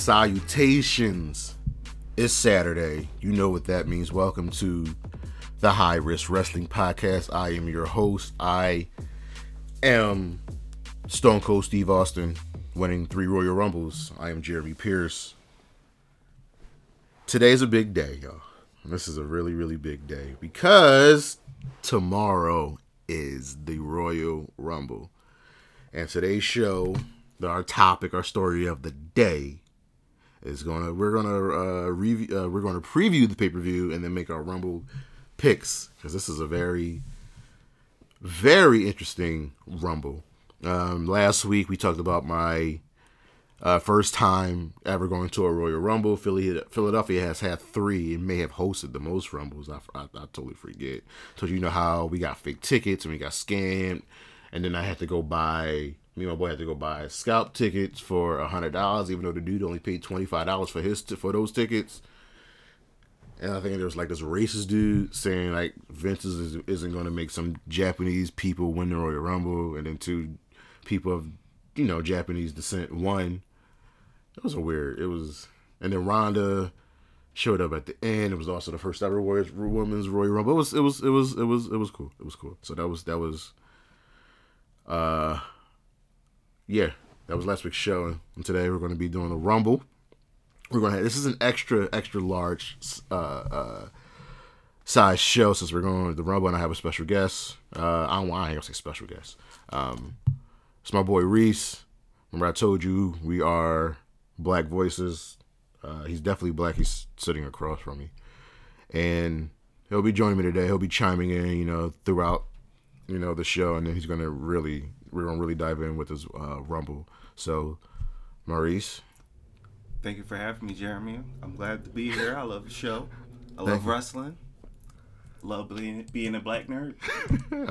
Salutations. It's Saturday. You know what that means. Welcome to the High Risk Wrestling Podcast. I am your host. I am Stone Cold Steve Austin, winning three Royal Rumbles. I am Jeremy Pierce. Today's a big day, y'all. This is a really, really big day because tomorrow is the Royal Rumble. And today's show, our topic, our story of the day is gonna we're gonna uh, review uh, we're gonna preview the pay per view and then make our Rumble picks because this is a very very interesting Rumble. Um, last week we talked about my uh, first time ever going to a Royal Rumble. Philly, Philadelphia has had three and may have hosted the most Rumbles. I, I, I totally forget. So you know how we got fake tickets and we got scammed, and then I had to go buy. Me and my boy had to go buy scalp tickets for a hundred dollars, even though the dude only paid twenty five dollars for his for those tickets. And I think there was like this racist dude saying like Vince is, isn't going to make some Japanese people win the Royal Rumble, and then two people of you know Japanese descent won it was a weird. It was, and then Ronda showed up at the end. It was also the first ever Women's Royal Rumble. It was, it was, it was, it was, it was cool. It was cool. So that was that was, uh, yeah, that was last week's show. And today we're going to be doing the Rumble. We're going to. have, This is an extra extra large uh, uh, size show since we're going to the Rumble, and I have a special guest. Uh, I don't. I ain't gonna say special guest. Um, it's my boy Reese. Remember I told you we are black voices. Uh, he's definitely black. He's sitting across from me, and he'll be joining me today. He'll be chiming in, you know, throughout, you know, the show, and then he's gonna really, we're gonna really dive in with this uh, rumble. So, Maurice, thank you for having me, Jeremy. I'm glad to be here. I love the show. I love wrestling. Love being being a black nerd.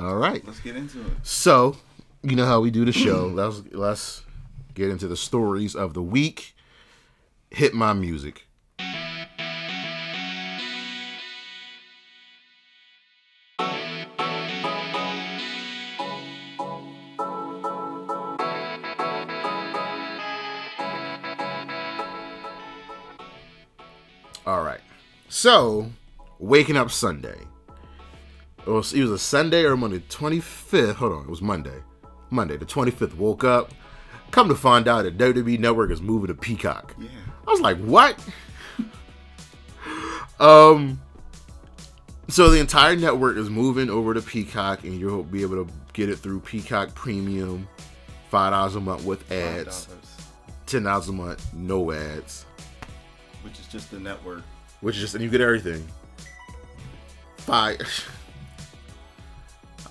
All right, let's get into it. So, you know how we do the show. let's let's get into the stories of the week hit my music. So, waking up Sunday. It was, it was a Sunday or Monday, 25th. Hold on, it was Monday. Monday, the 25th. Woke up. Come to find out that WWE Network is moving to Peacock. Yeah. I was like, what? um, so the entire network is moving over to Peacock, and you'll be able to get it through Peacock Premium, five dollars a month with ads, ten dollars a month no ads, which is just the network. Which is just and you get everything. Five.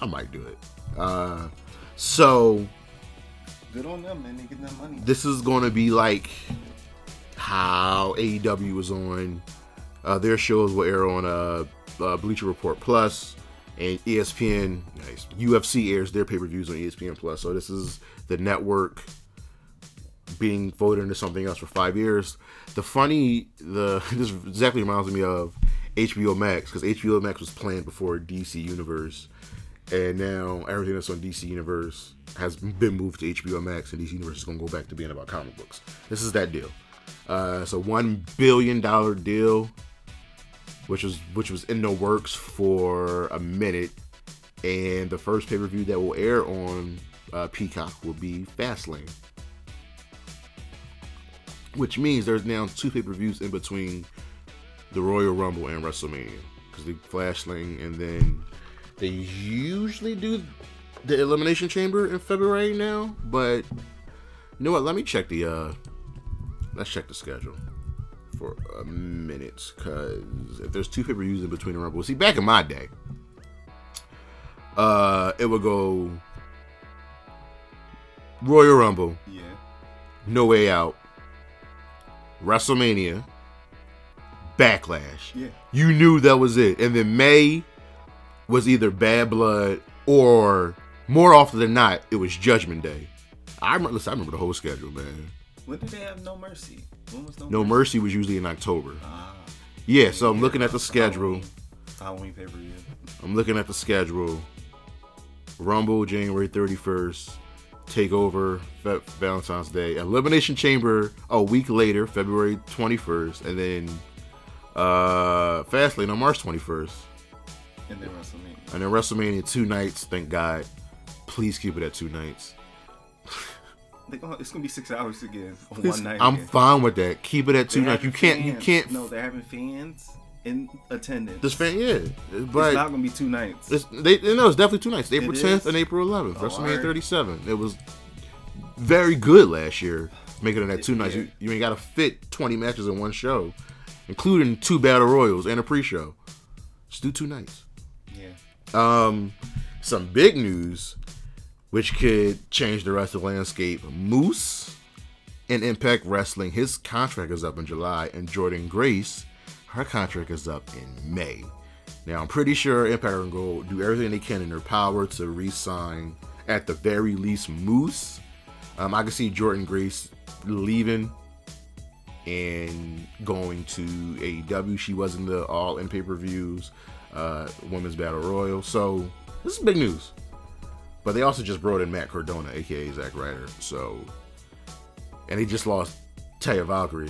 I might do it. Uh, so. Good on them, man. They getting that money. This is going to be like how AEW was on. Uh, their shows will air on uh, uh, Bleacher Report Plus and ESPN. Nice. UFC airs their pay per views on ESPN Plus. So this is the network being voted into something else for five years. The funny, the this exactly reminds me of HBO Max because HBO Max was planned before DC Universe, and now everything that's on DC Universe has been moved to HBO Max, and DC Universe is gonna go back to being about comic books. This is that deal. Uh, it's a one billion dollar deal, which was which was in the works for a minute, and the first pay per view that will air on uh, Peacock will be Fastlane, which means there's now two pay per views in between the Royal Rumble and WrestleMania because the Fastlane, and then they usually do the Elimination Chamber in February now, but you know what? Let me check the uh let's check the schedule for a minute because if there's two pay per views in between the Rumble, see back in my day, uh, it would go Royal Rumble, yeah, No Way Out, WrestleMania, Backlash. Yeah, you knew that was it, and then May was either Bad Blood or more often than not, it was Judgment Day. I remember, listen, I remember the whole schedule, man. When did they have No Mercy? When was No, no Mercy? Mercy was usually in October. Ah. Yeah, so I'm yeah, looking at the schedule. Halloween, Halloween pay per view. I'm looking at the schedule. Rumble January 31st, Takeover, Fe- Valentine's Day, Elimination Chamber a week later, February 21st, and then uh Fastlane on March 21st, And then WrestleMania. and then WrestleMania two nights. Thank God. Please keep it at two nights. Gonna, it's gonna be six hours again Please- one night. I'm again. fine with that. Keep it at two They're nights. You can't. You can't. No, they're having fans in attendance. This fan, yeah, but it's not gonna be two nights. It's they no, it's definitely two nights. April tenth and April eleventh. Oh, WrestleMania alright. thirty seven. It was very good last year, making it that two nights. You, you ain't got to fit twenty matches in one show, including two battle royals and a pre show. Just do two nights. yeah. Um, some big news, which could change the rest of the landscape. Moose in Impact Wrestling, his contract is up in July, and Jordynne Grace, her contract is up in May. Now, I'm pretty sure are going to do everything they can in their power to re-sign, at the very least, Moose. Um, I can see Jordynne Grace leaving and going to AEW. She was in the All in pay per views, uh, Women's Battle Royal. So this is big news. But they also just brought in Matt Cardona, aka Zack Ryder. So, and he just lost Taya Valkyrie.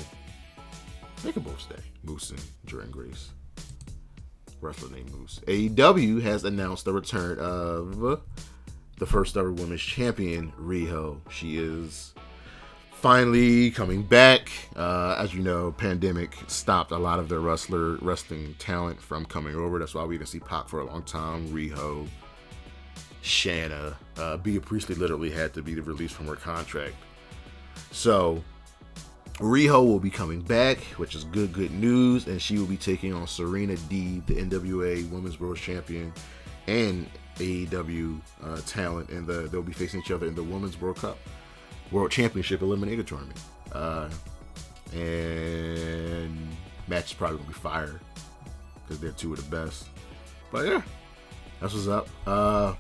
They could both stay. Moose and Jordynne Grace. Wrestler named Moose. AEW has announced the return of the first ever women's champion, Riho. She is finally coming back. Uh, as you know, pandemic stopped a lot of their wrestler wrestling talent from coming over. That's why we didn't see Pac for a long time. Riho, Shanna, uh, Bea Priestley literally had to be released from her contract. So Riho will be coming back, which is good, good news, and she will be taking on Serena Deeb, the NWA Women's World Champion, and AEW uh, talent, and the, they'll be facing each other in the Women's World Cup, World Championship Eliminator Tournament. Uh, and match is probably gonna be fire because they're two of the best. But yeah, that's what's up. Uh,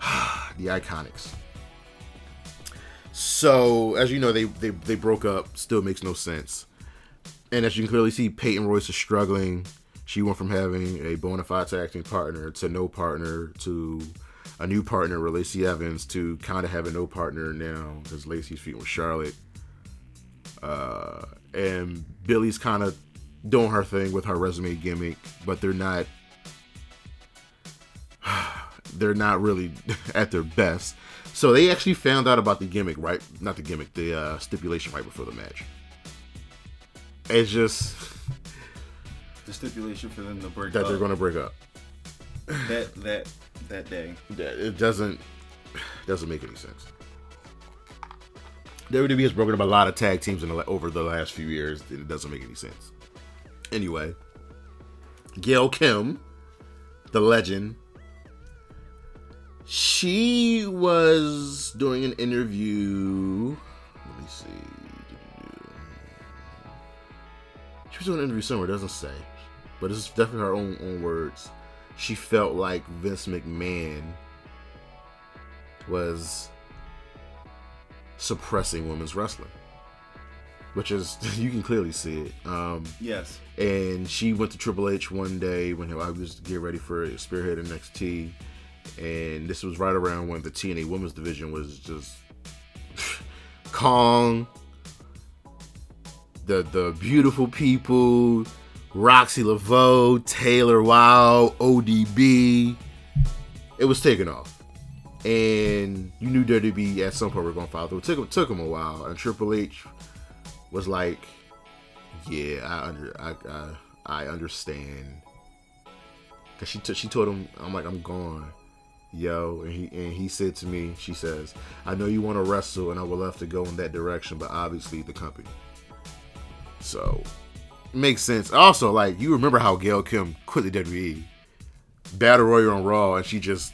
the Iconics. So, as you know, they, they they broke up. Still makes no sense. And as you can clearly see, Peyton Royce is struggling. She went from having a bona fide acting partner to no partner to a new partner with Lacey Evans to kind of having no partner now because Lacey's feuding with Charlotte. Uh, and Billie's kind of doing her thing with her resume gimmick, but they're not. They're not really at their best. So they actually found out about the gimmick, right? Not the gimmick, the uh, stipulation right before the match. It's just The stipulation for them to break that up they're going to break up. that that that day. That- It doesn't doesn't make any sense. WWE has broken up a lot of tag teams in the, over the last few years. and It doesn't make any sense. Anyway, Gail Kim, the legend, she was doing an interview. Let me see. She was doing an interview somewhere. Doesn't say, but it's definitely her own own words. She felt like Vince McMahon was suppressing women's wrestling, which is you can clearly see it. Um, Yes. and she went to Triple H one day when I was getting ready for Spearhead and NXT, and this was right around when the TNA Women's Division was just Kong, the the beautiful people, Roxxi Laveaux, Taylor Wilde, ODB. It was taking off, and you knew WWE at some point were going to follow through. It took it took them a while, and Triple H was like, "Yeah, I under I I, I understand." Cause she t- she told him, "I'm like I'm gone." Yo, and he and he said to me, she says, "I know you want to wrestle, and I would love to go in that direction, but obviously the company." So, makes sense. Also, like you remember how Gail Kim quit the WWE, Battle Royal on Raw, and she just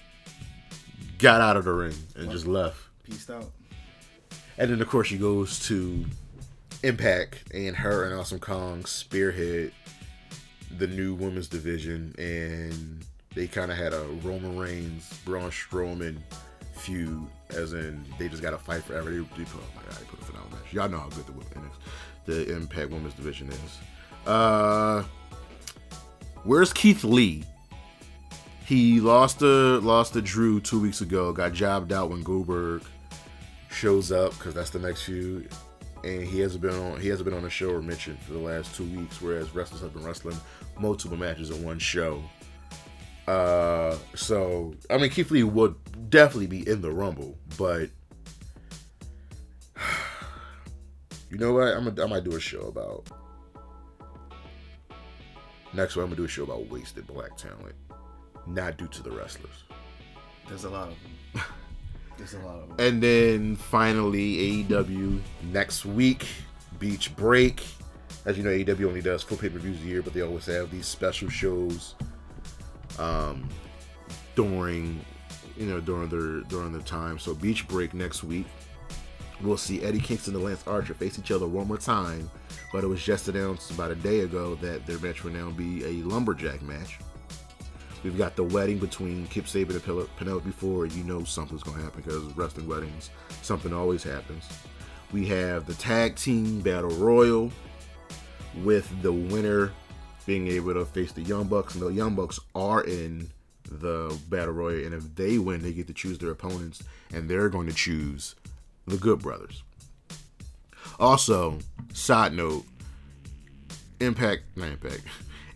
got out of the ring and just left. Peaced out. And then of course she goes to Impact, and her and Awesome Kong spearhead the new women's division, and they kind of had a Roman Reigns, Braun Strowman feud, as in they just got to fight forever. They, they put, oh my god, they put a phenomenal match. Y'all know how good the the Impact Women's Division is. Uh, where's Keith Lee? he lost to lost to Drew two weeks ago. Got jobbed out when Goldberg shows up because that's the next feud, and he hasn't been on he hasn't been on a show or mentioned for the last two weeks. Whereas wrestlers have been wrestling multiple matches in one show. Uh, so I mean, Keith Lee would definitely be in the Rumble, but you know what? I'm gonna, I might do a show about next one. I'm gonna do a show about wasted black talent, not due to the wrestlers. There's a lot of them. There's a lot of them. And then finally, AEW next week, Beach Break. As you know, AEW only does full pay per views a year, but they always have these special shows um, during you know during their during the time. So Beach Break next week, we'll see Eddie Kingston and Lance Archer face each other one more time. But it was just announced about a day ago that their match will now be a lumberjack match. We've got the wedding between Kip Sabian and Penelope Ford. You know something's to happen because wrestling weddings, something always happens. We have the tag team battle royal with the winner being able to face the Young Bucks, and the Young Bucks are in the battle royal, and if they win, they get to choose their opponents, and they're going to choose the Good Brothers. Also, side note, Impact, not Impact,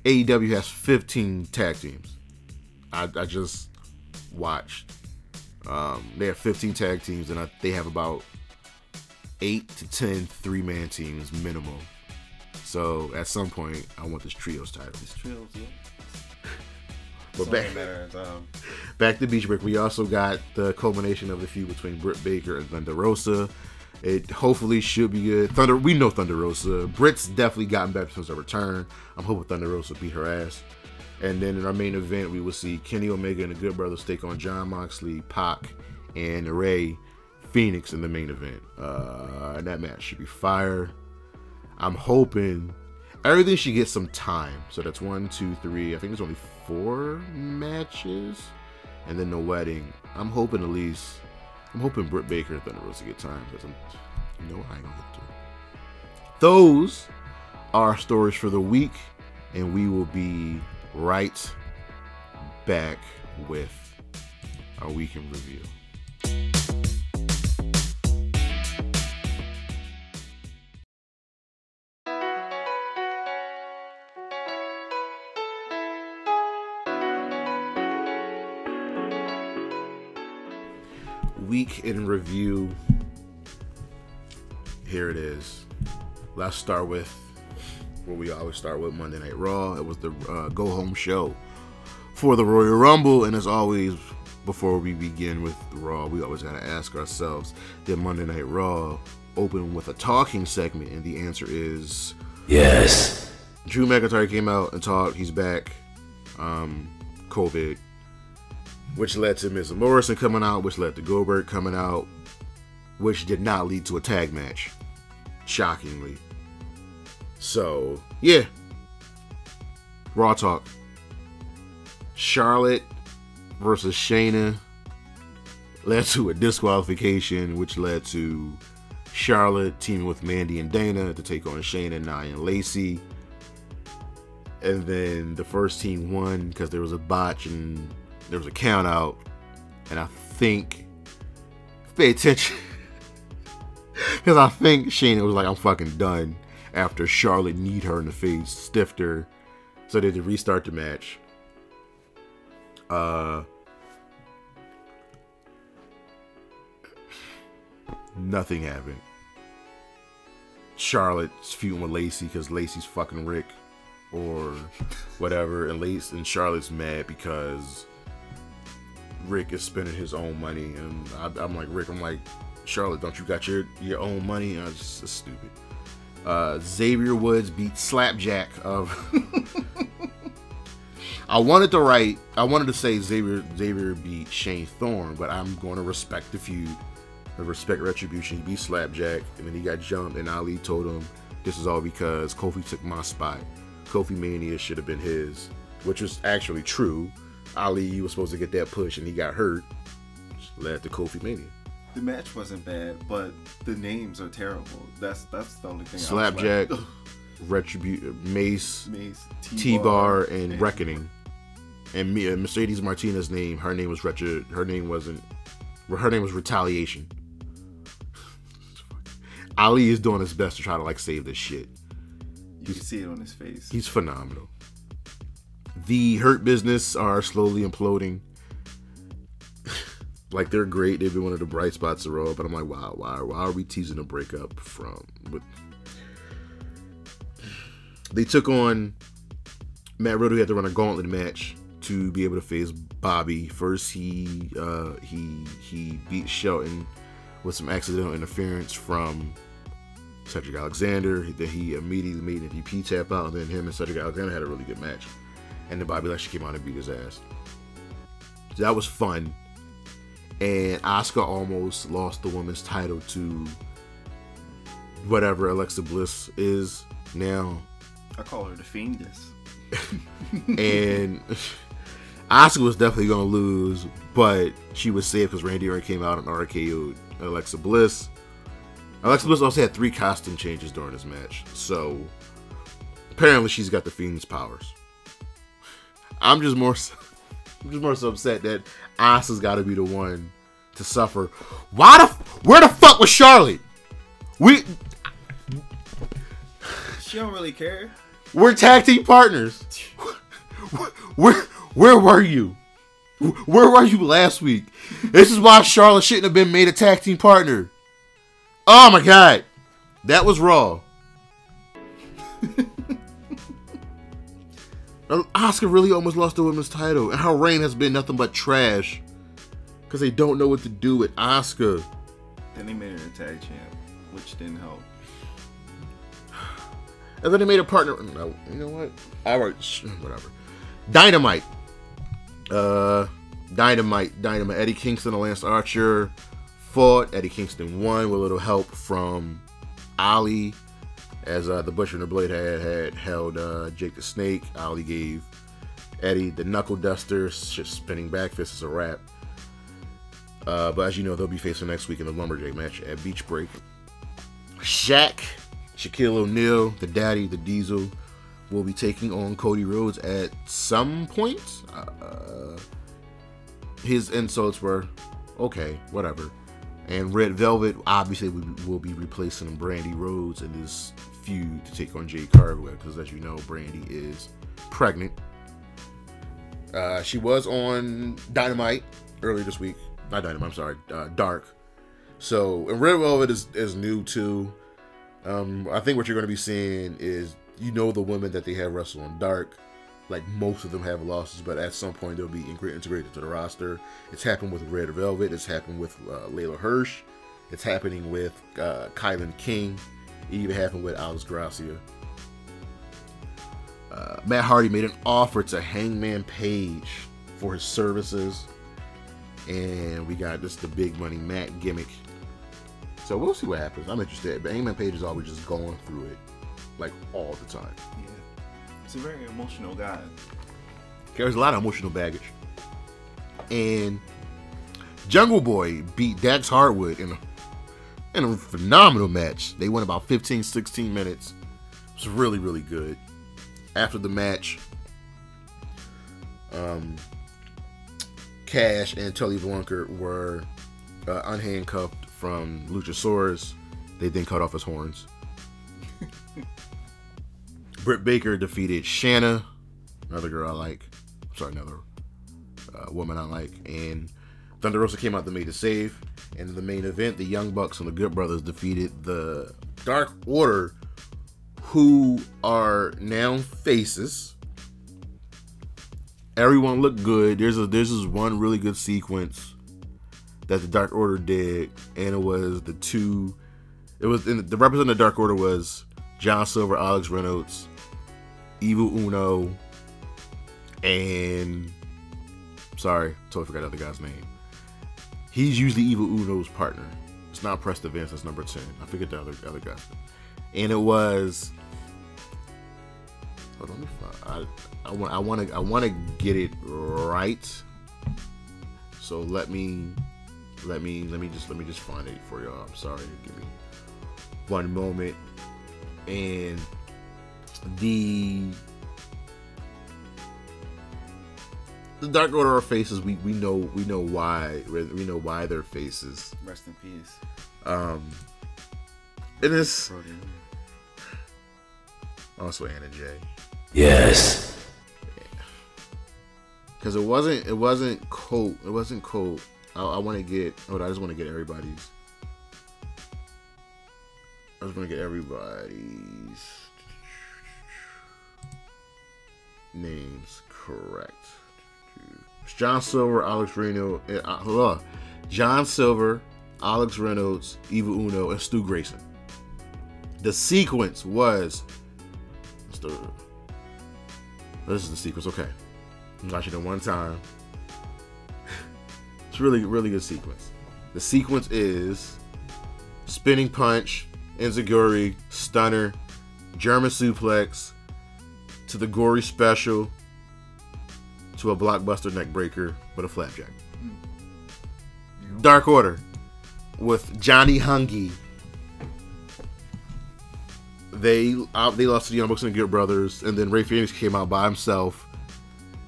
AEW has 15 tag teams. I, I just watched. Um, they have 15 tag teams, and I, they have about eight to 10 three man teams minimum. So at some point, I want this trios title. This trios, yeah. But So back, um, back to Beach Break, we also got the culmination of the feud between Britt Baker and Thunder Rosa. It hopefully should be good. Thunder, we know Thunder Rosa. Britt's definitely gotten better since her return. I'm hoping Thunder Rosa beat her ass. And then in our main event, we will see Kenny Omega and the Good Brothers take on Jon Moxley, Pac, and Rey Fenix in the main event. Uh, and that match should be fire. I'm hoping everything should get some time. So that's one, two, three. I think there's only four matches, and then the wedding. I'm hoping at least. I'm hoping Britt Baker and Thunder Rosa get time because I'm, you know, I ain't gonna to. Those are stories for the week, and we will be right back with our week in review. Week in review. Here it is. Let's start with what we always start with Monday Night Raw. It was the uh, go home show for the Royal Rumble. And as always, before we begin with Raw, we always got to ask ourselves did Monday Night Raw open with a talking segment? And the answer is Yes. Drew McIntyre came out and talked. He's back. Um, COVID, which led to Miz Morrison coming out, which led to Goldberg coming out, which did not lead to a tag match. Shockingly. So, yeah. Raw talk. Charlotte versus Shayna led to a disqualification, which led to Charlotte teaming with Mandy and Dana to take on Shayna, Nia, and Lacey. And then the first team won because there was a botch and there was a count out. And I think, pay attention, because I think Shayna was like, I'm fucking done after Charlotte kneed her in the face, stiffed her. So they had to restart the match. Uh, nothing happened. Charlotte's feuding with Lacey because Lacey's fucking Rick or whatever, and Lace and Charlotte's mad because Rick is spending his own money, and I, I'm like Rick, I'm like Charlotte, don't you got your your own money? And it's just stupid. Uh, Xavier Woods beat Slapjack of. I wanted to write, I wanted to say Xavier Xavier beat Shane Thorne, but I'm going to respect the feud, I respect retribution. He beat Slapjack, and then he got jumped, and Ali told him this is all because Kofi took my spot. Kofi Mania should have been his, which was actually true. Ali was supposed to get that push, and he got hurt, which led to Kofi Mania. the match wasn't bad, but the names are terrible. That's that's the only thing. Slapjack, like, Retribute, Mace, Mace, T Bar, and Reckoning. and me, uh, Mercedes Martinez name, her name was Retro, her name wasn't, her name was Retaliation. Ali is doing his best to try to like save this shit. You can see it on his face. He's phenomenal. The Hurt Business are slowly imploding. like they're great. They've been one of the bright spots of Raw, but I'm like, wow, why, why are we teasing a breakup from? But they took on Matt Riddle. He had to run a gauntlet match to be able to face Bobby. First, he uh, he he beat Shelton with some accidental interference from Cedric Alexander. Then he immediately made MVP tap out, and then him and Cedric Alexander had a really good match. And then Bobby Lashley came out and beat his ass. So that was fun. And Asuka almost lost the women's title to whatever Alexa Bliss is now. I call her the Fiendess. and Asuka was definitely going to lose, but she was safe because Randy Orton came out and RKO'd Alexa Bliss. Alexa Bliss also had three costume changes during this match, so apparently she's got the Fiend's powers. I'm just more, I'm just more so upset that Asuka's got to be the one to suffer. Why the? Where the fuck was Charlotte? We. She don't really care. We're tag team partners. Where where were you? Where were you last week? This is why Charlotte shouldn't have been made a tag team partner. Oh my god. That was raw. Asuka really almost lost the women's title, and her reign has been nothing but trash. Because they don't know what to do with Asuka. Then they made her a tag champ, which didn't help. And then they made a partner. No, you know what? All right, whatever. Dynamite. Uh, Dynamite. Dynamite. Eddie Kingston and Lance Archer fought. Eddie Kingston won with a little help from Ali, as uh, the Butcher and the Blade had had held uh, Jake the Snake. Ali gave Eddie the knuckle duster, just spinning back fist is a wrap. Uh, but as you know, they'll be facing next week in the Lumberjack match at Beach Break. Shaq, Shaquille O'Neal, the Daddy, the Diesel, will be taking on Cody Rhodes at some point. Uh, his insults were okay, whatever. And Red Velvet obviously will be replacing Brandi Rhodes in this feud to take on Jade Cargill because, as you know, Brandi is pregnant. Uh, she was on Dynamite earlier this week. Not Dynamite, I'm sorry, uh, Dark. So, and Red Velvet is, is new too. Um, I think what you're going to be seeing is, you know, the women that they have wrestle on Dark. Like most of them have losses, but at some point they'll be integrated to the roster. It's happened with Red Velvet. It's happened with uh, Leyla Hirsch. It's happening with uh, Kylan King. It even happened with Alex Gracia. Uh, Matt Hardy made an offer to Hangman Page for his services, and we got this the big money Matt gimmick. So we'll see what happens. I'm interested, but Hangman Page is always just going through it, like all the time. Yeah, he's a very emotional guy. Carries a lot of emotional baggage. And Jungle Boy beat Dax Harwood in a in a phenomenal match. They went about 15, 16 minutes. It was really, really good. After the match, um, Cash and Tully Blanchard were uh, unhandcuffed from Luchasaurus. They then cut off his horns. Britt Baker defeated Shanna, another girl I like. Sorry, another uh, woman I like. And Thunder Rosa came out to make the save. And in the main event, the Young Bucks and the Good Brothers defeated the Dark Order, who are now faces. Everyone looked good. There's a there's this one really good sequence that the Dark Order did, and it was the two. It was in the, the representative of the Dark Order was John Silver, Alex Reynolds, Evil Uno, and sorry, totally forgot the other guy's name. He's usually Evil Uno's partner. It's not Preston Vance. That's number ten. I forget the other other guy. And it was. Hold on, I, I want I want to I want to get it right. So let me let me let me just let me just find it for y'all. I'm sorry. Give me one moment. And the the Dark Order are faces. We we know we know why we know why they're faces. Rest in peace. Um, and it is Brody. also Anna Jay Yes. because it wasn't it wasn't Colt. It wasn't Colt. I, I want to get. Oh, I just want to get everybody's. I just want to get everybody's names correct. John Silver, Alex Reno, uh. John Silver, Alex Reynolds, Evil Uno, and Stu Grayson. The sequence was. It. This is the sequence. Okay, I'm watching it one time. it's really, really good sequence. The sequence is spinning punch, enziguri, stunner, German suplex, to the gory special, to a blockbuster neck breaker with a flapjack. Dark Order with Johnny Hungie. They uh, they lost to the Young Bucks and the Good Brothers, and then Rey Fenix came out by himself,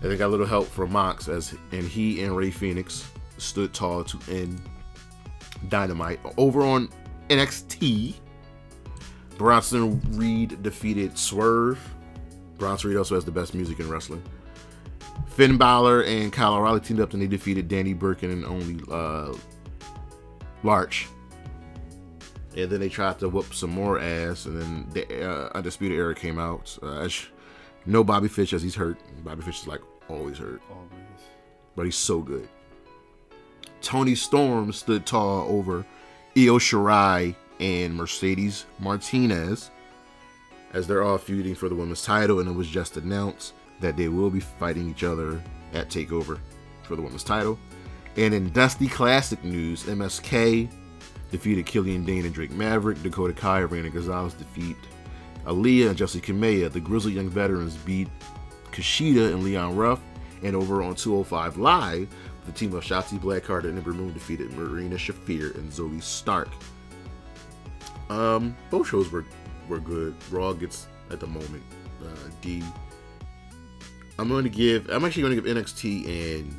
and they got a little help from Mox as and he and Rey Fenix stood tall to end Dynamite over on NXT. Bronson Reed defeated Swerve. Bronson Reed also has the best music in wrestling. Finn Balor and Kyle O'Reilly teamed up and they defeated Danny Birkin and only uh, Larch. And then they tried to whoop some more ass, and then the uh, Undisputed Era came out. Uh, no Bobby Fish as he's hurt. Bobby Fish is like always hurt, Always. but he's so good. Toni Storm stood tall over Io Shirai and Mercedes Martinez as they're all feuding for the women's title, and it was just announced that they will be fighting each other at Takeover for the women's title. And in Dusty Classic news, MSK defeated Killian Dane and Drake Maverick. Dakota Kai and Reina Gonzalez defeat Aliyah and Jessica Kamea. The Grizzly Young Veterans beat Kushida and Leon Ruff. And over on 205 Live, the team of Shotzi Blackheart and Ember Moon defeated Marina Shafir and Zoey Stark. Um, both shows were were good. Raw gets at the moment uh, D. I'm going to give. I'm actually going to give NXT and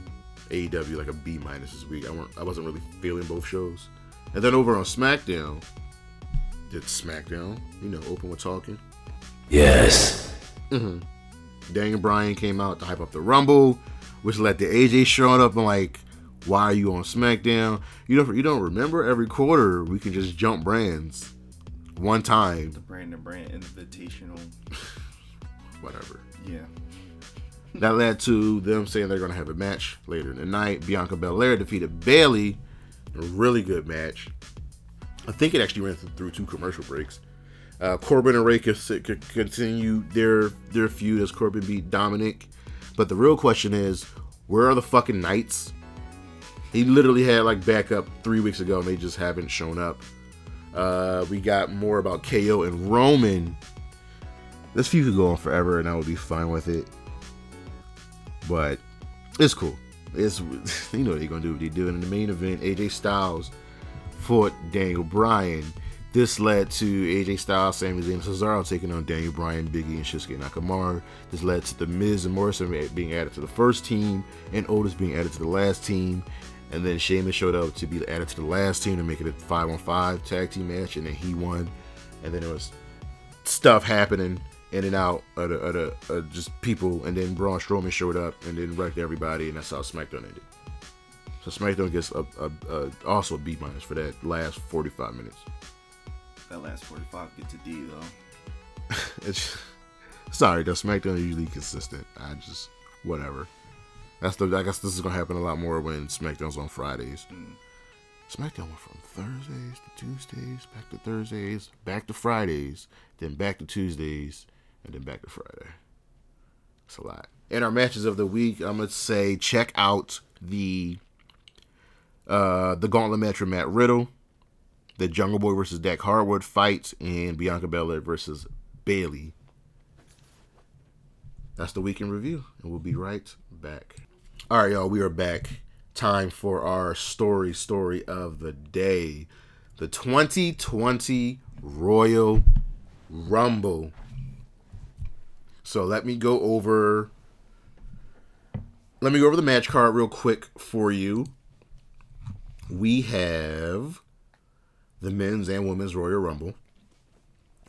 AEW like a B minus this week. I weren't. I wasn't really feeling both shows. And then over on SmackDown, did SmackDown? You know, open with talking. Yes. Mhm. Daniel Bryan came out to hype up the Rumble, which led to AJ showing up and like, why are you on SmackDown? You don't you don't remember every quarter we can just jump brands one time, The Brand to brand invitational. whatever. Yeah. That led to them saying they're gonna have a match later in the night. Bianca Belair defeated Bayley, a really good match. I think it actually ran th- through two commercial breaks. Uh, Corbin and Rey could, could continue their their feud as Corbin beat Dominic, but the real question is, where are the fucking Knights? He literally had like backup three weeks ago, and they just haven't shown up. Uh, we got more about KO and Roman. This feud could go on forever, and I would be fine with it but it's cool. It's you know what they're gonna do what they do. And in the main event, AJ Styles fought Daniel Bryan. This led to AJ Styles, Sami Zayn, Cesaro taking on Daniel Bryan, Biggie, and Shinsuke Nakamura. This led to the Miz and Morrison being added to the first team, and Otis being added to the last team. And then Sheamus showed up to be added to the last team to make it a five on five tag team match, and then he won. And then there was stuff happening in and out of, the, of, the, of just people, and then Braun Strowman showed up and then wrecked everybody, and that's how SmackDown ended. So SmackDown gets a, a, a, also a B minus for that last 45 minutes. That last 45 gets a D though. It's sorry, though SmackDown is usually consistent. I just whatever. That's the I guess this is gonna happen a lot more when SmackDown's on Fridays. Mm. SmackDown went from Thursdays to Tuesdays, back to Thursdays, back to Fridays, then back to Tuesdays, and then back to Friday. It's a lot. In our matches of the week, I'm gonna say check out the uh the Gauntlet match with Matt Riddle, the Jungle Boy versus Dax Harwood fight, and Bianca Belair versus Bayley. That's the week in review, and we'll be right back. All right, y'all, we are back. Time for our story story of the day. The 2020 Royal Rumble. So let me go over let me go over the match card real quick for you. We have the men's and women's Royal Rumble.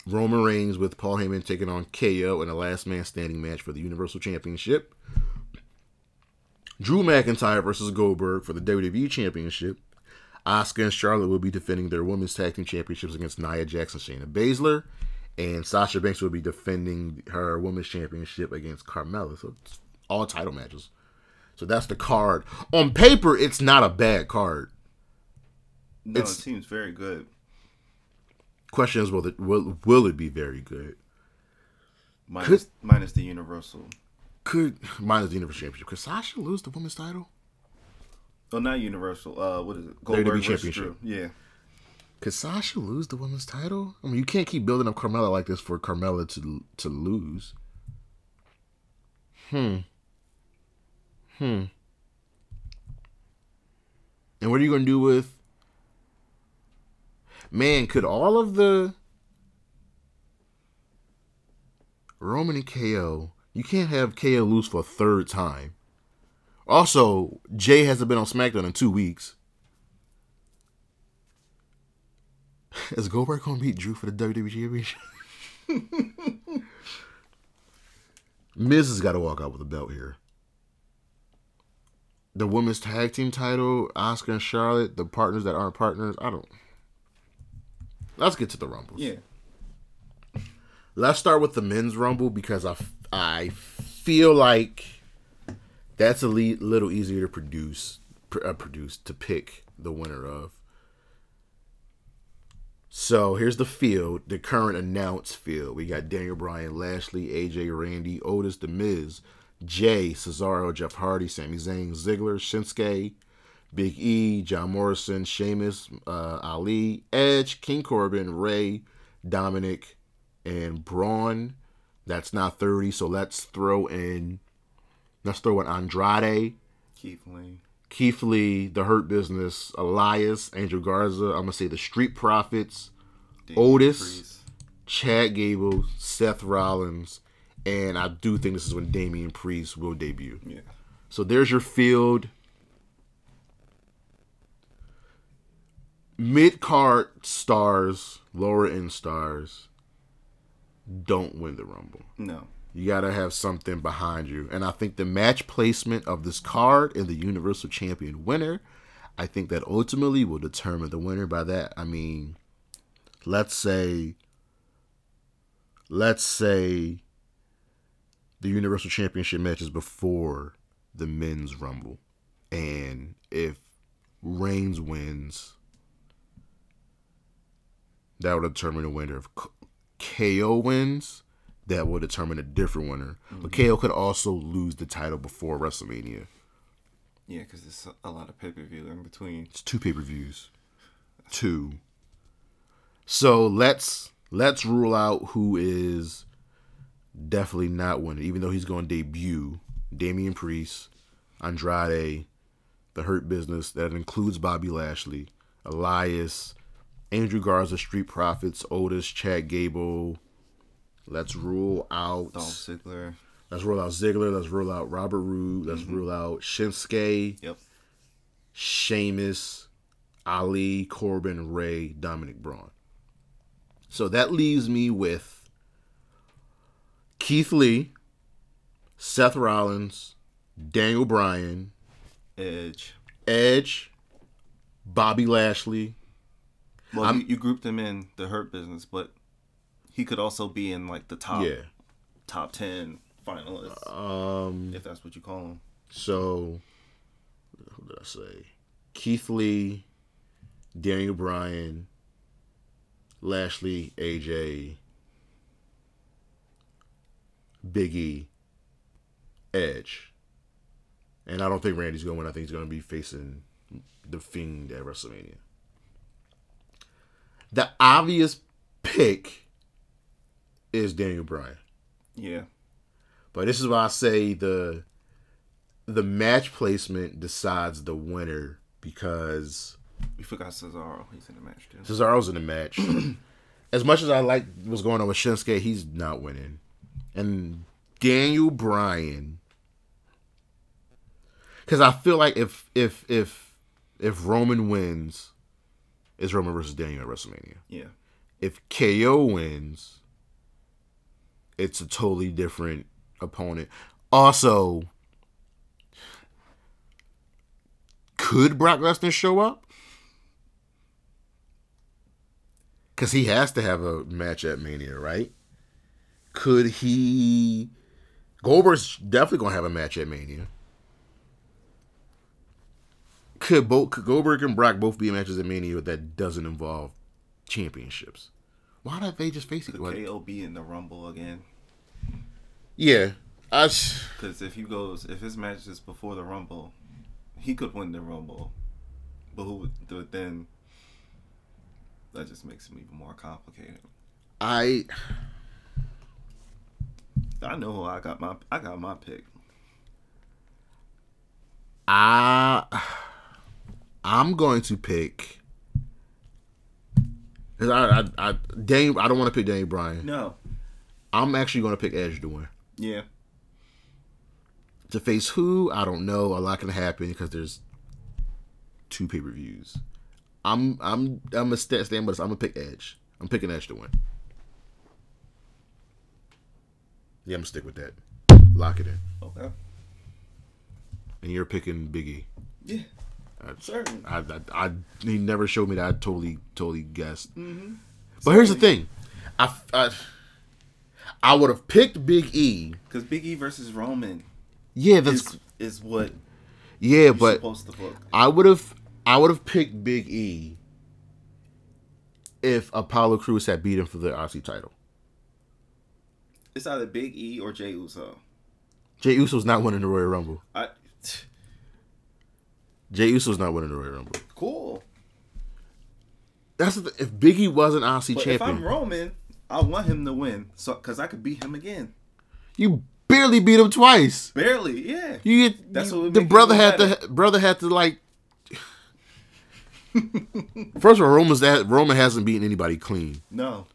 Roman Reigns with Paul Heyman taking on KO in a last man standing match for the Universal Championship. Drew McIntyre versus Goldberg for the WWE Championship. Asuka and Charlotte will be defending their women's tag team championships against Nia Jackson, and Shayna Baszler, and Sasha Banks will be defending her women's championship against Carmella. So it's all title matches. So that's the card. On paper, it's not a bad card. No, It's- it seems very good. Question is, will it will, will it be very good? Minus, minus the Universal. Could minus the Universal Championship? Could Sasha lose the women's title? Oh, not Universal. Uh, what is it? WWE versus Championship. Drew. Yeah. Could Sasha lose the women's title? I mean, you can't keep building up Carmella like this for Carmella to to lose. Hmm. Hmm. And what are you gonna do with? Man, could all of the Roman and KO? You can't have KO lose for a third time. Also, Jay hasn't been on SmackDown in two weeks. Is Goldberg gonna beat Drew for the WWE Championship? Miz has got to walk out with a belt here. The women's tag team title, Asuka and Charlotte, the partners that aren't partners. I don't. Let's get to the rumbles. Yeah. Let's start with the men's rumble because I, I feel like that's a le- little easier to produce, pr- uh, produce to pick the winner of. So here's the field, the current announced field. We got Daniel Bryan, Lashley, AJ, Randy, Otis, The Miz, Jay, Cesaro, Jeff Hardy, Sami Zayn, Ziggler, Shinsuke, Big E, John Morrison, Sheamus, uh, Ali, Edge, King Corbin, Rey, Dominic, and Braun. That's not 30, so let's throw in let's throw in Andrade, Keith Lee. Keith Lee, The Hurt Business, Elias, Angel Garza, I'm gonna say the Street Profits, Otis. Priest. Chad Gable, Seth Rollins, and I do think this is when Damian Priest will debut. Yeah. So there's your field. Mid card stars, lower end stars don't win the Rumble. No. You got to have something behind you. And I think the match placement of this card and the Universal Champion winner, I think that ultimately will determine the winner. By that, I mean, let's say, let's say the Universal Championship match is before the men's Rumble. And if Reigns wins, that will determine the winner. If KO wins, that will determine a different winner. But mm-hmm. KO could also lose the title before WrestleMania. Yeah, because there's a lot of pay per view in between. It's two pay per views. Two. So let's let's rule out who is definitely not winning, even though he's going to debut. Damian Priest, Andrade, the Hurt Business that includes Bobby Lashley, Elias, Andrew Garza, Street Profits, Otis, Chad Gable. Let's rule out. Dolph Ziggler. Let's rule out Ziggler. Let's rule out Robert Roode. Let's mm-hmm. rule out Shinsuke. Yep. Sheamus, Ali, Corbin, Rey, Dominic Braun. So that leaves me with Keith Lee, Seth Rollins, Daniel Bryan, Edge. Edge, Bobby Lashley. Well, you, you grouped them in the Hurt Business, but he could also be in like the top Yeah. top ten finalists, Um. if that's what you call him. So, who did I say? Keith Lee, Daniel Bryan, Lashley, AJ, Biggie, Edge. And I don't think Randy's going to win. I think he's going to be facing The Fiend at WrestleMania. The obvious pick is Daniel Bryan. Yeah. But this is why I say the the match placement decides the winner because We forgot Cesaro. He's in the match too. Cesaro's in the match. as much as I like what's going on with Shinsuke, he's not winning. And Daniel Bryan, because I feel like if if if if Roman wins, it's Roman versus Daniel at WrestleMania. Yeah. If KO wins, it's a totally different opponent. Also, could Brock Lesnar show up? Because he has to have a match at Mania, right? Could he? Goldberg's definitely gonna have a match at Mania. Could both could Goldberg and Brock both be matches at Mania that doesn't involve championships? Why don't they just face each other? KO be in the Rumble again? Yeah, I. Because if he goes, if his match is before the Rumble, he could win the Rumble. But who would do it then? That just makes him even more complicated. I I know who I got my I got my pick. I I'm going to pick. 'Cause I, I, I, Dane, I don't want to pick Daniel Bryan. No. I'm actually going to pick Edge to win. Yeah. To face who, I don't know. A lot can happen because there's two pay per views. I'm I'm I'm a stand stand, but I'm gonna pick Edge. I'm picking Edge to win. Yeah, I'm gonna stick with that. Lock it in. Okay. And you're picking Biggie. Yeah. Certain. I, I, I he never showed me that. I totally totally guessed. Mm-hmm. But here's the thing, I I, I would have picked Big E. Because Big E versus Roman Yeah, that's is is what yeah, you're but supposed to book. I would have I would have picked Big E if Apollo Crews had beat him for the RC title. It's either Big E or Jey Uso. Jey Uso's not winning the Royal Rumble. I Jey Uso's not winning the Royal Rumble. cool. That's the, if Big E wasn't RC But if I'm Roman, I want him to win, so because I could beat him again. you barely beat him twice. Barely, yeah. You get That's you- what the brother had to brother had to like. First of all, Roman's that Roman hasn't beaten anybody clean. No,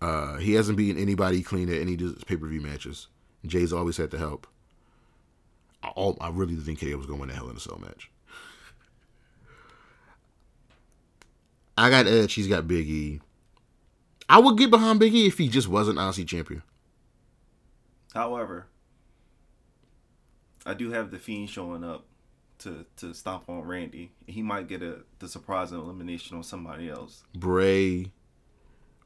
Uh, he hasn't beaten anybody clean at any pay per view matches. Jey's always had to help. I, all- I really didn't think KO was going to win that Hell in a Cell match. I got Edge. He's got Big E. I would get behind Big E if he just wasn't IC champion. However, I do have the Fiend showing up to to stomp on Randy. He might get a the surprise elimination on somebody else. Bray.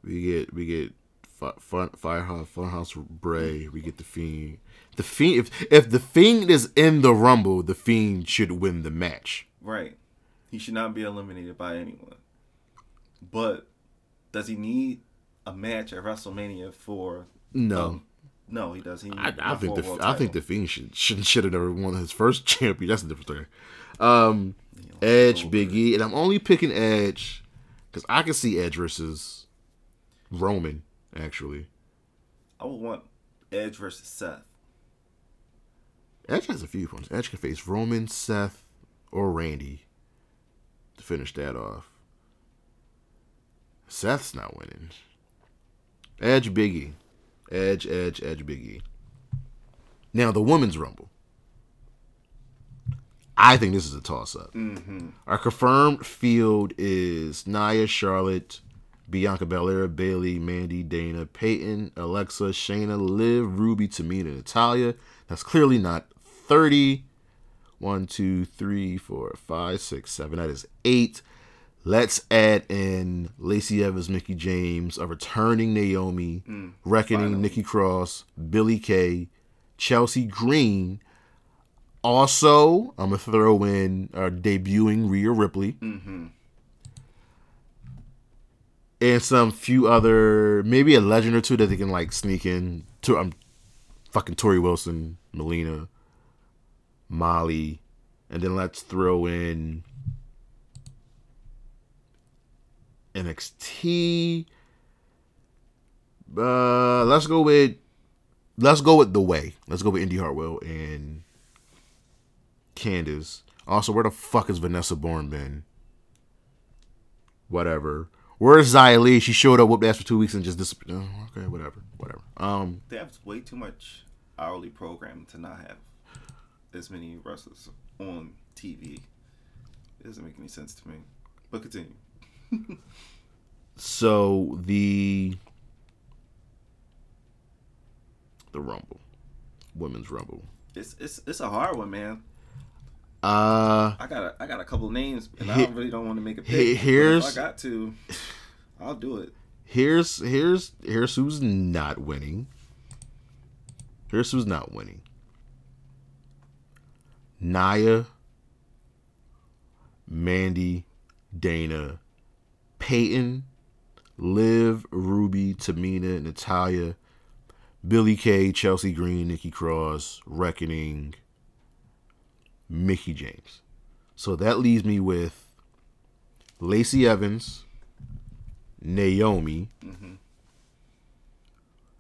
We get we get fi- fun, Firehouse Funhouse Bray. We get the Fiend. The Fiend. If if the Fiend is in the Rumble, the Fiend should win the match. Right. He should not be eliminated by anyone. But does he need a match at WrestleMania for? No. um, no, he does. He I, I think the I think the. Fiend should should should have never won his first champion. That's a different story. Um, Edge, Big E, and I'm only picking Edge because I can see Edge versus Roman. Actually, I would want Edge versus Seth. Edge has a few points. Edge can face Roman, Seth, or Randy to finish that off. Seth's not winning. Edge, Big E. Edge, Edge, Edge, Big E. Now, the Women's Rumble. I think this is a toss up. Mm-hmm. Our confirmed field is Nia, Charlotte, Bianca Belair, Bayley, Mandy, Dana, Peyton, Alexa, Shayna, Liv, Ruby, Tamina, Natalya. That's clearly not 30. One, two, three, four, five, six, seven. That is eight. Let's add in Lacey Evans, Mickie James, a returning Naomi, Reckoning, Nikki Cross, Billie Kay, Chelsea Green. Also, I'm gonna throw in uh, debuting Rhea Ripley, and some few other, maybe a legend or two that they can like sneak in. To I'm um, fucking Torrie Wilson, Melina, Molly, and then let's throw in NXT. Uh, let's go with let's go with the way. Let's go with Indi Hartwell and Candice. Also, where the fuck is Vanessa Borne been? Whatever. Where's Xia Li? She showed up, whooped ass for two weeks, and just disappeared. Oh, okay, whatever, whatever. Um, They have way too much hourly programming to not have as many wrestlers on TV. It doesn't make any sense to me. But continue. So the the Rumble, Women's Rumble. It's it's it's a hard one, man. Uh, I got a, I got a couple names, and I He- really don't want to make a pick. here's- I got to, I'll do it. here's here's here's who's not winning. Here's who's not winning. Nia, Mandy, Dana, Peyton, Liv, Ruby, Tamina, Natalya, Billie Kay, Chelsea Green, Nikki Cross, Reckoning, Mickie James. So that leaves me with Lacey Evans, Naomi,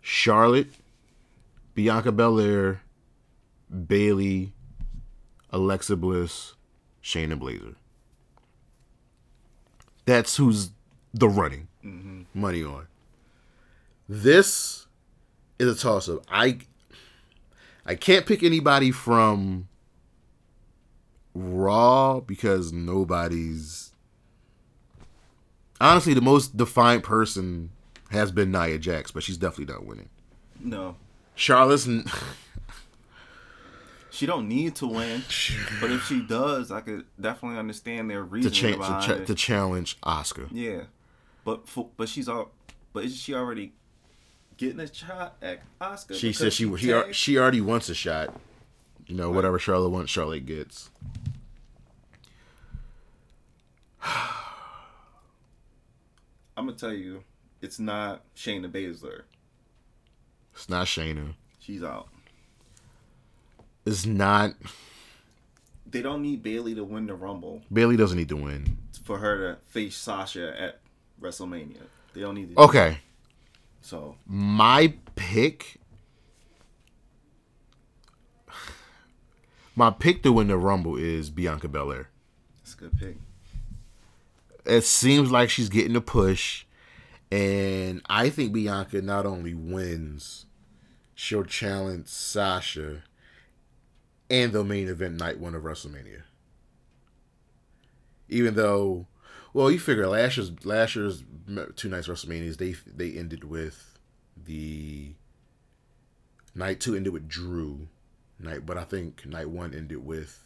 Charlotte, Bianca Belair, Bayley, Alexa Bliss, Shayna Baszler. That's who's the running mm-hmm. money on. This is a toss up. I I can't pick anybody from Raw because nobody's honestly the most defiant person has been Nia Jax, but she's definitely not winning. No, Charlotte's she don't need to win, but if she does, I could definitely understand their to, reason cha- to, cha- to challenge Asuka. Yeah, but for, but she's all, but is she already getting a shot at Asuka? She says she she, tagged? she already wants a shot. You know, whatever Charlotte wants, Charlotte gets. I'm gonna tell you, it's not Shayna Baszler. It's not Shayna. She's out. It's not They don't need Bayley to win the Rumble Bayley. Doesn't need to win. for her to face Sasha at WrestleMania. They don't need to. Okay, So my pick. My pick to win the Rumble is Bianca Belair. That's a good pick. it seems like she's getting a push, and I think Bianca not only wins, she'll challenge Sasha and the main event night one of WrestleMania. Even though, well, you figure last year's last year's two nights WrestleManias they they ended with the night two ended with Drew night, but I think night one ended with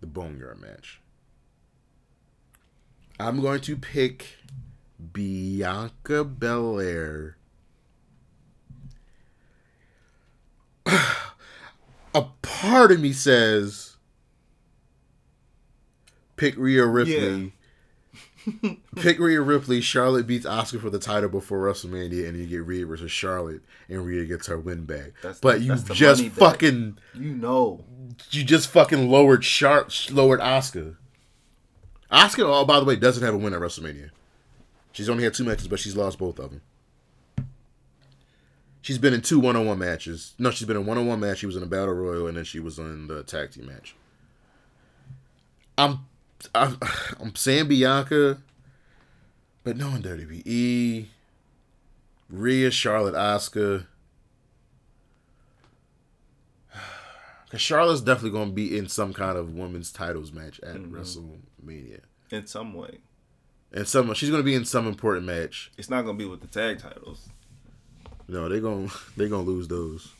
the Boneyard match. I'm going to pick Bianca Belair. A part of me says pick Rhea Ripley. pick Rhea Ripley. Charlotte beats Asuka for the title before WrestleMania, and you get Rhea versus Charlotte, and Rhea gets her win back. That's but the- you just fucking You know, you just fucking lowered Char- lowered Asuka. Asuka, oh by the way, doesn't have a win at WrestleMania. She's only had two matches, but she's lost both of them. She's been in two one-on-one matches. No, she's been in one-on-one match. She was in a battle royal, and then she was in the tag team match. I'm, I'm, I'm saying Bianca, but no in WWE. Rhea, Charlotte, Asuka. Cause Charlotte's definitely gonna be in some kind of women's titles match at mm-hmm. WrestleMania, in some way, and some she's gonna be in some important match. it's not gonna be with the tag titles. No, they gonna they gonna lose those.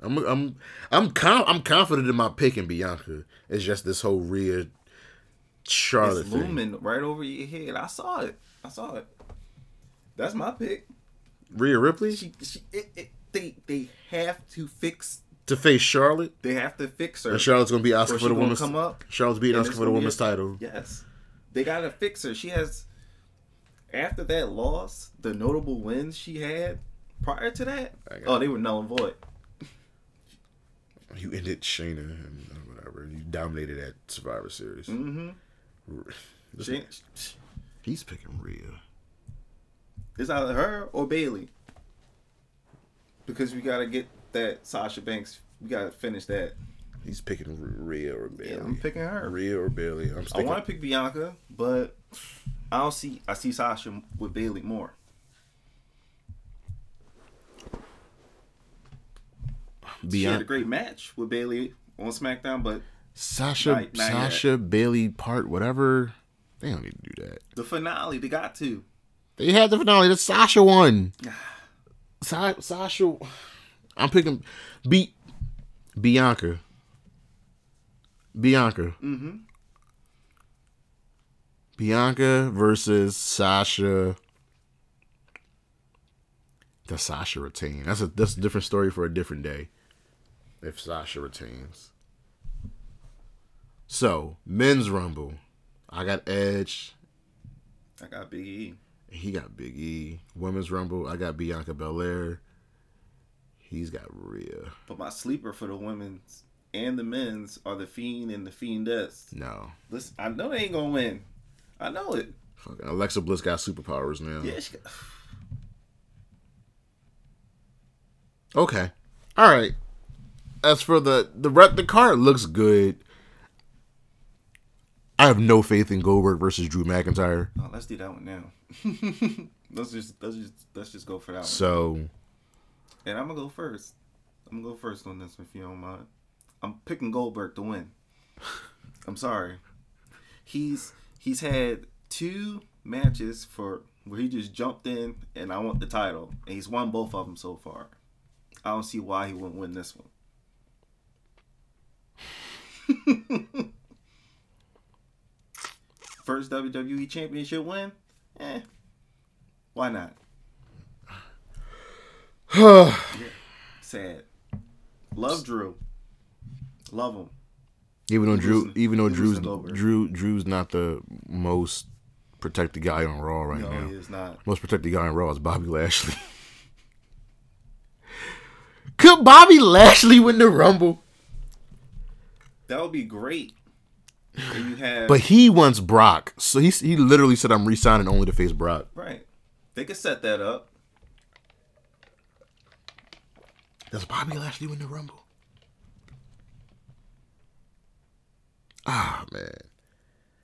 I'm I'm I'm com- I'm confident in my pick in Bianca. It's just this whole Rhea Charlotte it's thing. looming right over your head. I saw it. I saw it. That's my pick. Rhea Ripley She, she, it, it, they, they have to fix. to face Charlotte, They have to fix her. and Charlotte's gonna be asking for the women's. come up, Charlotte's beating it's for the women's a- title. Yes, they gotta fix her. She has. After that loss, the notable wins she had prior to that, oh, it. they were null and void. You ended Shayna and whatever. You dominated that Survivor Series. Mm-hmm. She, He's picking Rhea. it's either her or Bayley. Because we gotta get that Sasha Banks. We gotta finish that. He's picking R- Rhea or Bayley. Yeah, I'm picking her. Rhea or Bayley. I'm I want to pick Bianca, but I don't see. I see Sasha with Bayley more. She had a great match with Bayley on SmackDown, but Sasha Not- not yet. Sasha Bayley part whatever. They don't need to do that. the finale they got to. They had the finale. The Sasha won. Sa- Sasha. I'm picking beat Bianca. Bianca. Mm-hmm. Bianca versus Sasha. Does Sasha retain? That's a that's a different story for a different day. If Sasha retains. So men's rumble, I got Edge. I got Big E. He got Big E. Women's rumble, I got Bianca Belair. He's got Rhea. But my sleeper for the women's and the men's are the Fiend and the Fiendess. No, Listen, I know they ain't gonna win. I know it. fucking Alexa Bliss got superpowers now. Yeah, she got, Okay. All right. As for the the re- the card looks good. I have no faith in Goldberg versus Drew McIntyre. oh, let's do that one now. let's just let's just let's just go for that one. So And I'm gonna go first. I'm gonna go first on this if you don't mind. I'm picking Goldberg to win. I'm sorry. He's he's had two matches for where he just jumped in and I want the title, and he's won both of them so far. I don't see why he wouldn't win this one. First WWE Championship win? Eh. Why not? Sad. Love Drew. Love him. Even though He Drew even though Drew's. Drew Drew's not the most protected guy on Raw right No, now. he is not. Most protected guy on Raw is Bobby Lashley. Could Bobby Lashley win the Rumble? That would be great. You have But he wants Brock, so he he literally said, "I'm re-signing only to face Brock." right. They could set that up. Does Bobby Lashley win the Rumble? Ah man,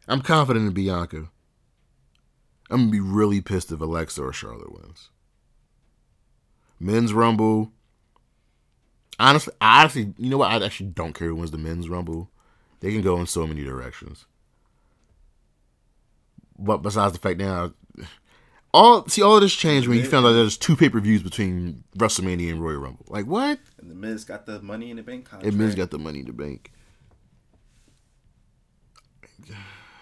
I'm confident in Bianca. I'm gonna be really pissed if Alexa or Charlotte wins. Men's Rumble. Honestly, I honestly, you know what? I actually don't care who wins the Men's Rumble. They can go in so many directions. But besides the fact now, all see all of this changed when you found out there's two pay per views between WrestleMania and Royal Rumble. Like what? And the Miz got the money in the bank contract. And Miz got the money in the bank.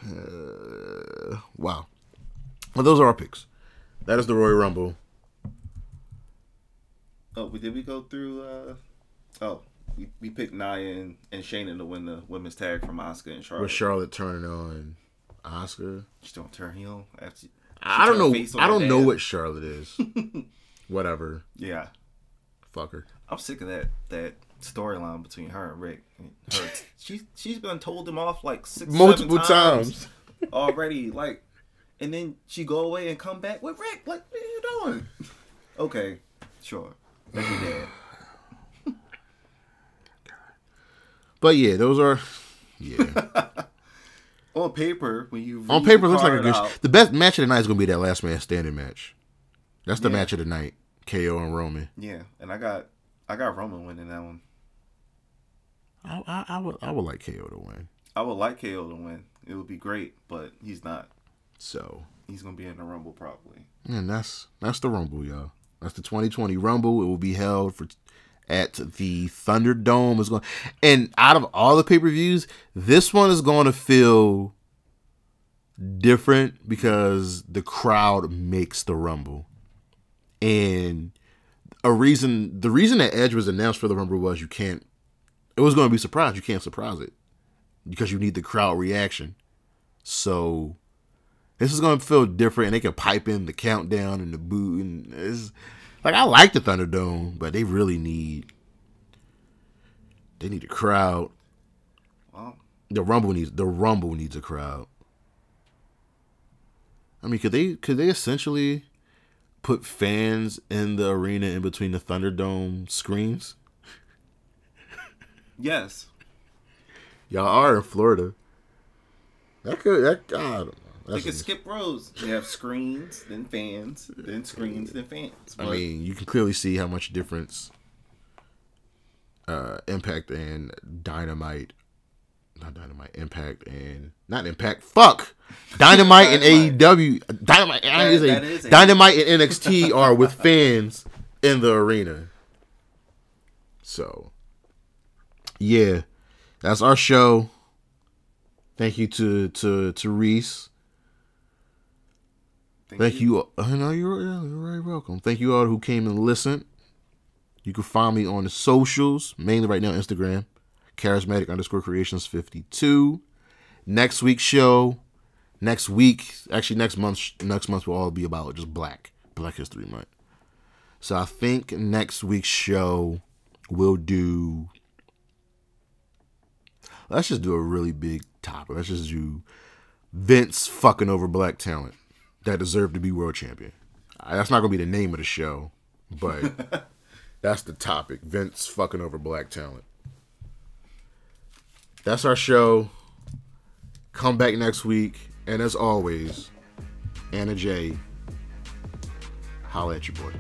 Uh, wow. Well, those are our picks. That is the Royal Rumble. Oh, we did we go through? uh Oh, we, we picked Nia and, and Shayna to win the women's tag from Asuka and Charlotte. With Charlotte turning on Asuka. She don't turn heel after. I don't know. I don't know what Charlotte is. Whatever. Yeah, Fuck her. I'm sick of that that storyline between her and Ric. Her, she she's been told him off like six Multiple times. times. already. Like, and then she go away and come back with Ric. Like, what are you doing? Okay, sure. That's your dad. But yeah, those are. Yeah. On paper, when you On paper, looks like a good. out- The best match of the night is gonna be that last man standing match. That's the Yeah. match of the night. KO and Roman. Yeah, and I got I got Roman winning that one. I, I, I would I would like KO to win. I would like KO to win. It would be great, but he's not. So He's gonna be in the Rumble probably. And that's that's the Rumble, y'all. That's the 2020 Rumble. It will be held for at the Thunderdome. Is going and out of all the pay per views, this one is going to feel different because the crowd makes the Rumble. And a reason, the reason that Edge was announced for the Rumble was you can't. It was going to be surprised. You can't surprise it because you need the crowd reaction. So this is gonna feel different, and they can pipe in the countdown and the boo, and it's like I like the Thunderdome, but they really need they need a crowd. Well, The Rumble needs the Rumble needs a crowd. I mean, could they could they essentially put fans in the arena in between the Thunderdome screens? Yes. Y'all are in Florida. That could that I don't know. They could skip rows. They have screens, then fans, then screens, then fans. I mean, you can clearly see how much difference uh, Impact and Dynamite. Not Dynamite, Impact and not Impact. Fuck, Dynamite and AEW. Dynamite, That- is a- is Dynamite and NXT are with fans in the arena. So, yeah, that's our show. Thank you to to to Reese. Thank you. I know uh, you're, you're very welcome. Thank you all who came and listened. You can find me on the socials, mainly right now Instagram, charismatic underscore creations 52. Next week's show, next week, actually next month, next month will all be about just black, Black History Month. So I think next week's show we'll do. Let's just do a really big topic. Let's just do Vince fucking over black talent that deserve to be world champion. Uh, That's not gonna be the name of the show, but that's the topic. Vince fucking over black talent. That's our show. Come back next week, and as always, Anna J. Holla at your boy.